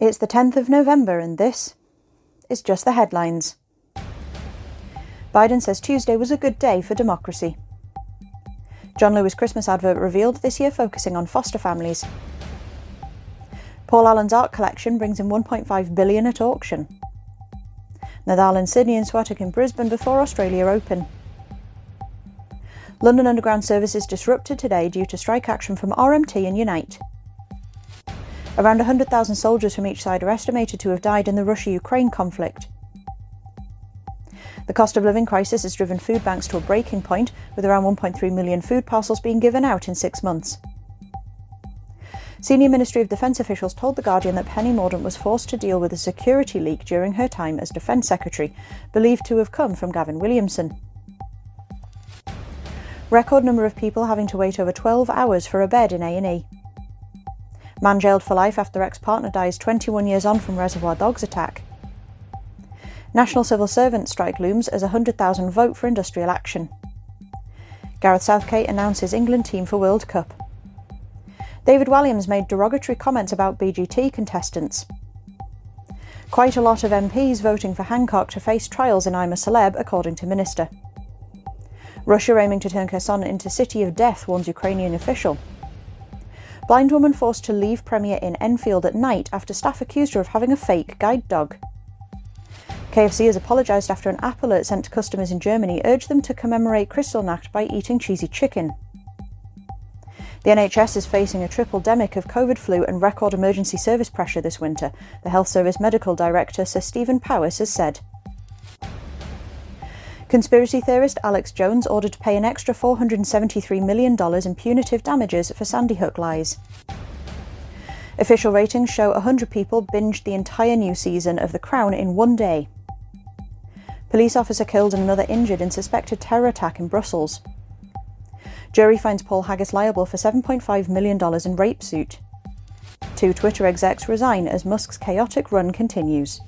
It's the 10th of November, and this is just the headlines. Biden says Tuesday was a good day for democracy. John Lewis Christmas advert revealed this year focusing on foster families. Paul Allen's art collection brings in 1.5 billion at auction. Nadal in Sydney and Swiatek in Brisbane before Australia Open. London Underground services disrupted today due to strike action from RMT and Unite. Around 100,000 soldiers from each side are estimated to have died in the Russia Ukraine conflict. The cost of living crisis has driven food banks to a breaking point, with around 1.3 million food parcels being given out in six months. Senior Ministry of Defence officials told The Guardian that Penny Mordaunt was forced to deal with a security leak during her time as Defence Secretary, believed to have come from Gavin Williamson. Record number of people having to wait over 12 hours for a bed in A&E. Man jailed for life after ex-partner dies 21 years on from Reservoir Dogs attack. National civil servant strike looms as 100,000 vote for industrial action. Gareth Southgate announces England team for World Cup. David Walliams made derogatory comments about BGT contestants. Quite a lot of MPs voting for Hancock to face trials in I'm a Celeb, according to Minister. Russia aiming to turn Kherson into city of death, warns Ukrainian official. Blind woman forced to leave Premier Inn Enfield at night after staff accused her of having a fake guide dog. KFC has apologised after an app alert sent to customers in Germany urged them to commemorate Kristallnacht by eating cheesy chicken. The NHS is facing a tripledemic of COVID flu and record emergency service pressure this winter, the Health Service Medical Director Sir Stephen Powis has said. Conspiracy theorist Alex Jones ordered to pay an extra $473 million in punitive damages for Sandy Hook lies. Official ratings show 100 people binged the entire new season of The Crown in one day. Police officer killed and another injured in suspected terror attack in Brussels. Jury finds Paul Haggis liable for $7.5 million in rape suit. Two Twitter execs resign as Musk's chaotic run continues.